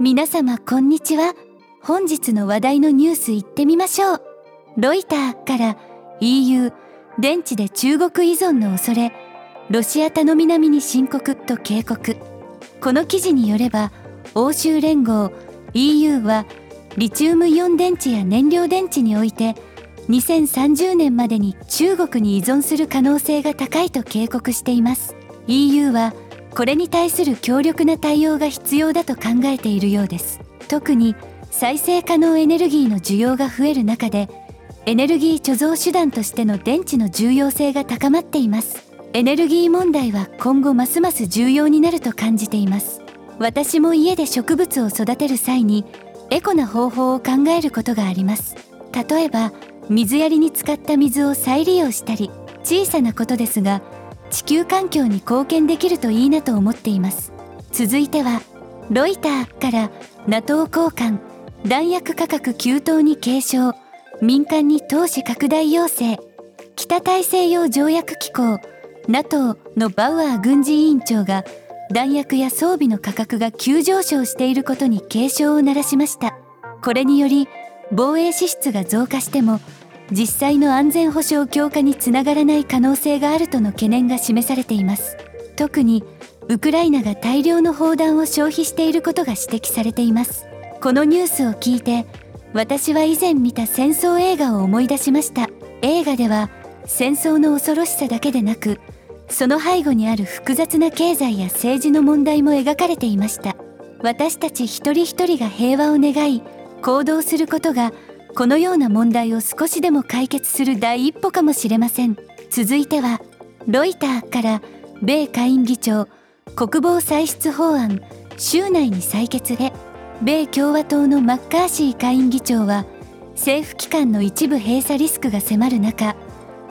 皆様こんにちは。本日の話題のニュース行ってみましょう。ロイターから EU 電池で中国依存の恐れ。ロシア頼み並みに深刻と警告。この記事によれば欧州連合 EU はリチウムイオン電池や燃料電池において2030年までに中国に依存する可能性が高いと警告しています。EU はこれに対する強力な対応が必要だと考えているようです。特に再生可能エネルギーの需要が増える中でエネルギー貯蔵手段としての電池の重要性が高まっています。エネルギー問題は今後ますます重要になると感じています。私も家で植物を育てる際にエコな方法を考えることがあります。例えば水やりに使った水を再利用したり小さなことですが地球環境に貢献できるといいなと思っています。続いてはロイターから NATO 交換弾薬価格急騰に警鐘民間に投資拡大要請北大西洋条約機構 NATO のバウアー軍事委員長が弾薬や装備の価格が急上昇していることに警鐘を鳴らしました。これにより防衛支出が増加しても実際の安全保障強化につながらない可能性があるとの懸念が示されています。特にウクライナが大量の砲弾を消費していることが指摘されています。このニュースを聞いて私は以前見た戦争映画を思い出しました。映画では戦争の恐ろしさだけでなくその背後にある複雑な経済や政治の問題も描かれていました。私たち一人一人が平和を願い行動することがこのような問題を少しでも解決する第一歩かもしれません。続いてはロイターから米下院議長国防歳出法案週内に採決で米共和党のマッカーシー下院議長は政府機関の一部閉鎖リスクが迫る中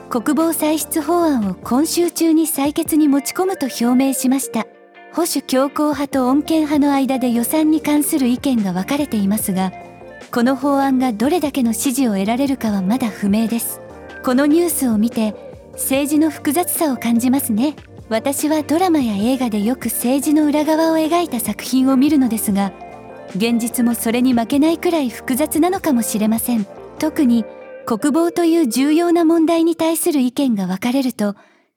国防歳出法案を今週中に採決に持ち込むと表明しました。保守強硬派と穏健派の間で予算に関する意見が分かれていますがこの法案がどれだけの支持を得られるかはまだ不明です。このニュースを見て政治の複雑さを感じますね。私はドラマや映画でよく政治の裏側を描いた作品を見るのですが現実もそれに負けないくらい複雑なのかもしれません。特に国防という重要な問題に対する意見が分かれると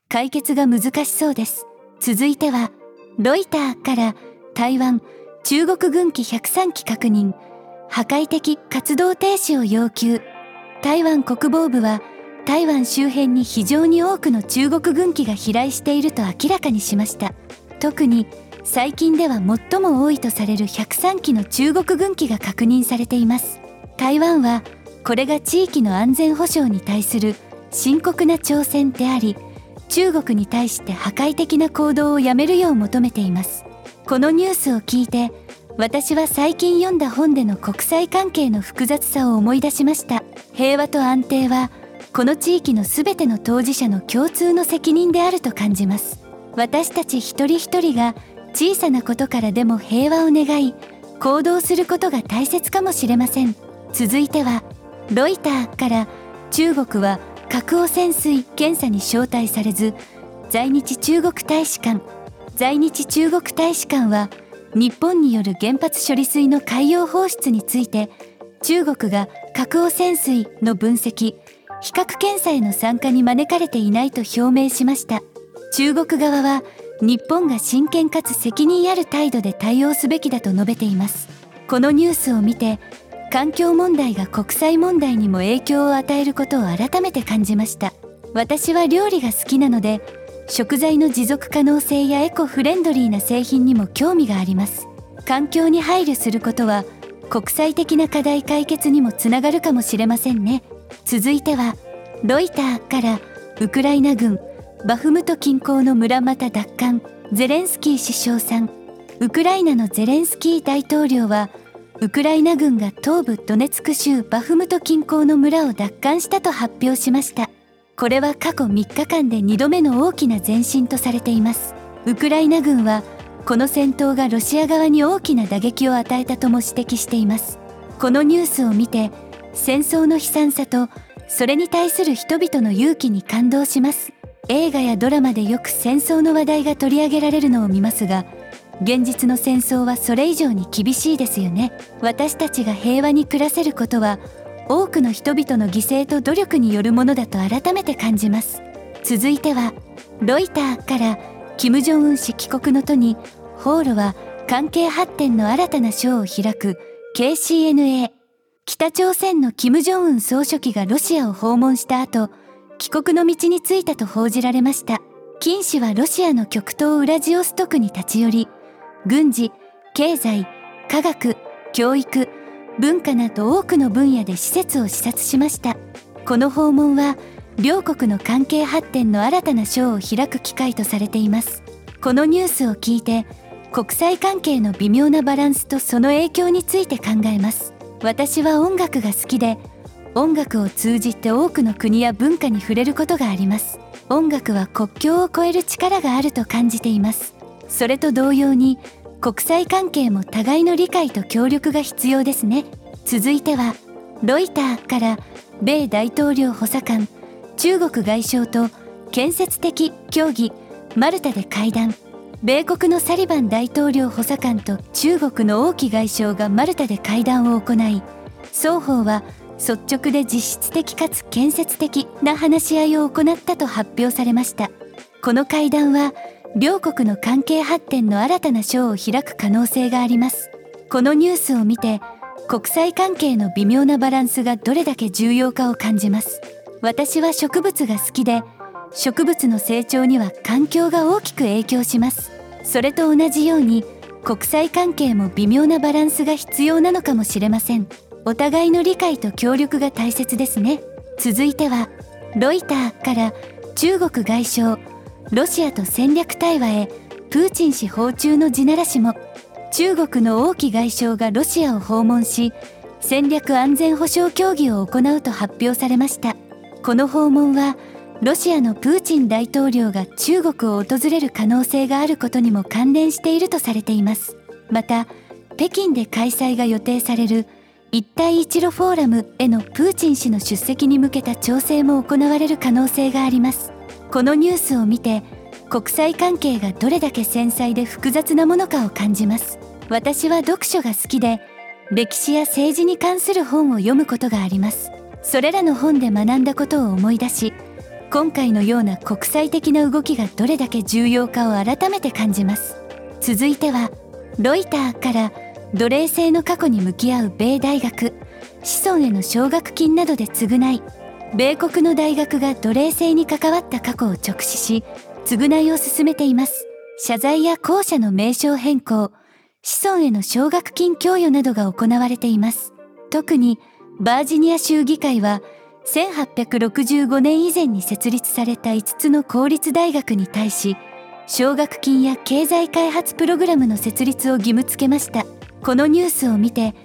解決が難しそうです。続いてはロイターから台湾中国軍機103機確認。破壊的活動停止を要求。台湾国防部は台湾周辺に非常に多くの中国軍機が飛来していると明らかにしました。特に最近では最も多いとされる103機の中国軍機が確認されています。台湾はこれが地域の安全保障に対する深刻な挑戦であり中国に対して破壊的な行動をやめるよう求めています。このニュースを聞いて私は最近読んだ本での国際関係の複雑さを思い出しました。平和と安定はこの地域の全ての当事者の共通の責任であると感じます。私たち一人一人が小さなことからでも平和を願い行動することが大切かもしれません。続いてはロイターから中国は核汚染水検査に招待されず在日中国大使館在日中国大使館は日本による原発処理水の海洋放出について中国が核汚染水の分析比較検査への参加に招かれていないと表明しました。中国側は日本が真剣かつ責任ある態度で対応すべきだと述べています。このニュースを見て環境問題が国際問題にも影響を与えることを改めて感じました。私は料理が好きなので食材の持続可能性やエコフレンドリーな製品にも興味があります。環境に配慮することは国際的な課題解決にもつながるかもしれませんね。続いてはロイターからウクライナ軍バフムト近郊の村また奪還ゼレンスキー首相さん。ウクライナのゼレンスキー大統領はウクライナ軍が東部ドネツク州バフムト近郊の村を奪還したと発表しました。これは過去3日間で2度目の大きな前進とされています。ウクライナ軍はこの戦闘がロシア側に大きな打撃を与えたとも指摘しています。このニュースを見て戦争の悲惨さとそれに対する人々の勇気に感動します。映画やドラマでよく戦争の話題が取り上げられるのを見ますが現実の戦争はそれ以上に厳しいですよね。私たちが平和に暮らせることは多くの人々の犠牲と努力によるものだと改めて感じます。続いてはロイターから金正恩氏帰国の途にホールは関係発展の新たな章を開く KCNA 北朝鮮の金正恩総書記がロシアを訪問した後帰国の道に着いたと報じられました。金氏はロシアの極東ウラジオストクに立ち寄り軍事経済科学教育文化など多くの分野で施設を視察しました。この訪問は両国の関係発展の新たな章を開く機会とされています。このニュースを聞いて国際関係の微妙なバランスとその影響について考えます。私は音楽が好きで音楽を通じて多くの国や文化に触れることがあります。音楽は国境を越える力があると感じています。それと同様に国際関係も互いの理解と協力が必要ですね。続いてはロイターから米大統領補佐官中国外相と建設的協議マルタで会談。米国のサリバン大統領補佐官と中国の王毅外相がマルタで会談を行い双方は率直で実質的かつ建設的な話し合いを行ったと発表されました。この会談は両国の関係発展の新たな章を開く可能性があります。このニュースを見て国際関係の微妙なバランスがどれだけ重要かを感じます。私は植物が好きで植物の成長には環境が大きく影響します。それと同じように国際関係も微妙なバランスが必要なのかもしれません。お互いの理解と協力が大切ですね。続いてはロイターから中国外相ロシアと戦略対話へプーチン氏訪中の地ならしも中国の王毅外相がロシアを訪問し戦略安全保障協議を行うと発表されました。この訪問はロシアのプーチン大統領が中国を訪れる可能性があることにも関連しているとされています。また北京で開催が予定される一帯一路フォーラムへのプーチン氏の出席に向けた調整も行われる可能性があります。このニュースを見て国際関係がどれだけ繊細で複雑なものかを感じます。私は読書が好きで歴史や政治に関する本を読むことがあります。それらの本で学んだことを思い出し今回のような国際的な動きがどれだけ重要かを改めて感じます。続いてはロイターから奴隷制の過去に向き合う米大学子孫への奨学金などで償い米国の大学が奴隷制に関わった過去を直視し償いを進めています。謝罪や校舎の名称変更子孫への奨学金供与などが行われています。特にバージニア州議会は1865年以前に設立された5つの公立大学に対し奨学金や経済開発プログラムの設立を義務付けました。このニュースを見て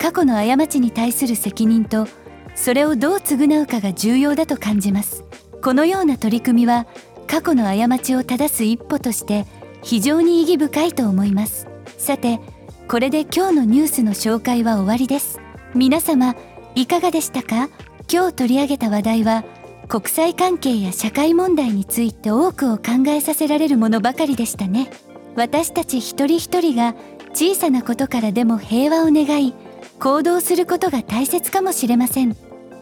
過去の過ちに対する責任とそれをどう償うかが重要だと感じます。このような取り組みは過去の過ちを正す一歩として非常に意義深いと思います。さてこれで今日のニュースの紹介は終わりです。皆様いかがでしたか？今日取り上げた話題は国際関係や社会問題について多くを考えさせられるものばかりでしたね。私たち一人一人が小さなことからでも平和を願い行動することが大切かもしれません。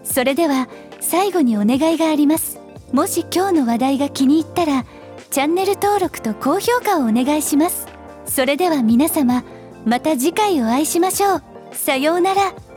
それでは最後にお願いがあります。もし今日の話題が気に入ったらチャンネル登録と高評価をお願いします。それでは皆様また次回お会いしましょう。さようなら。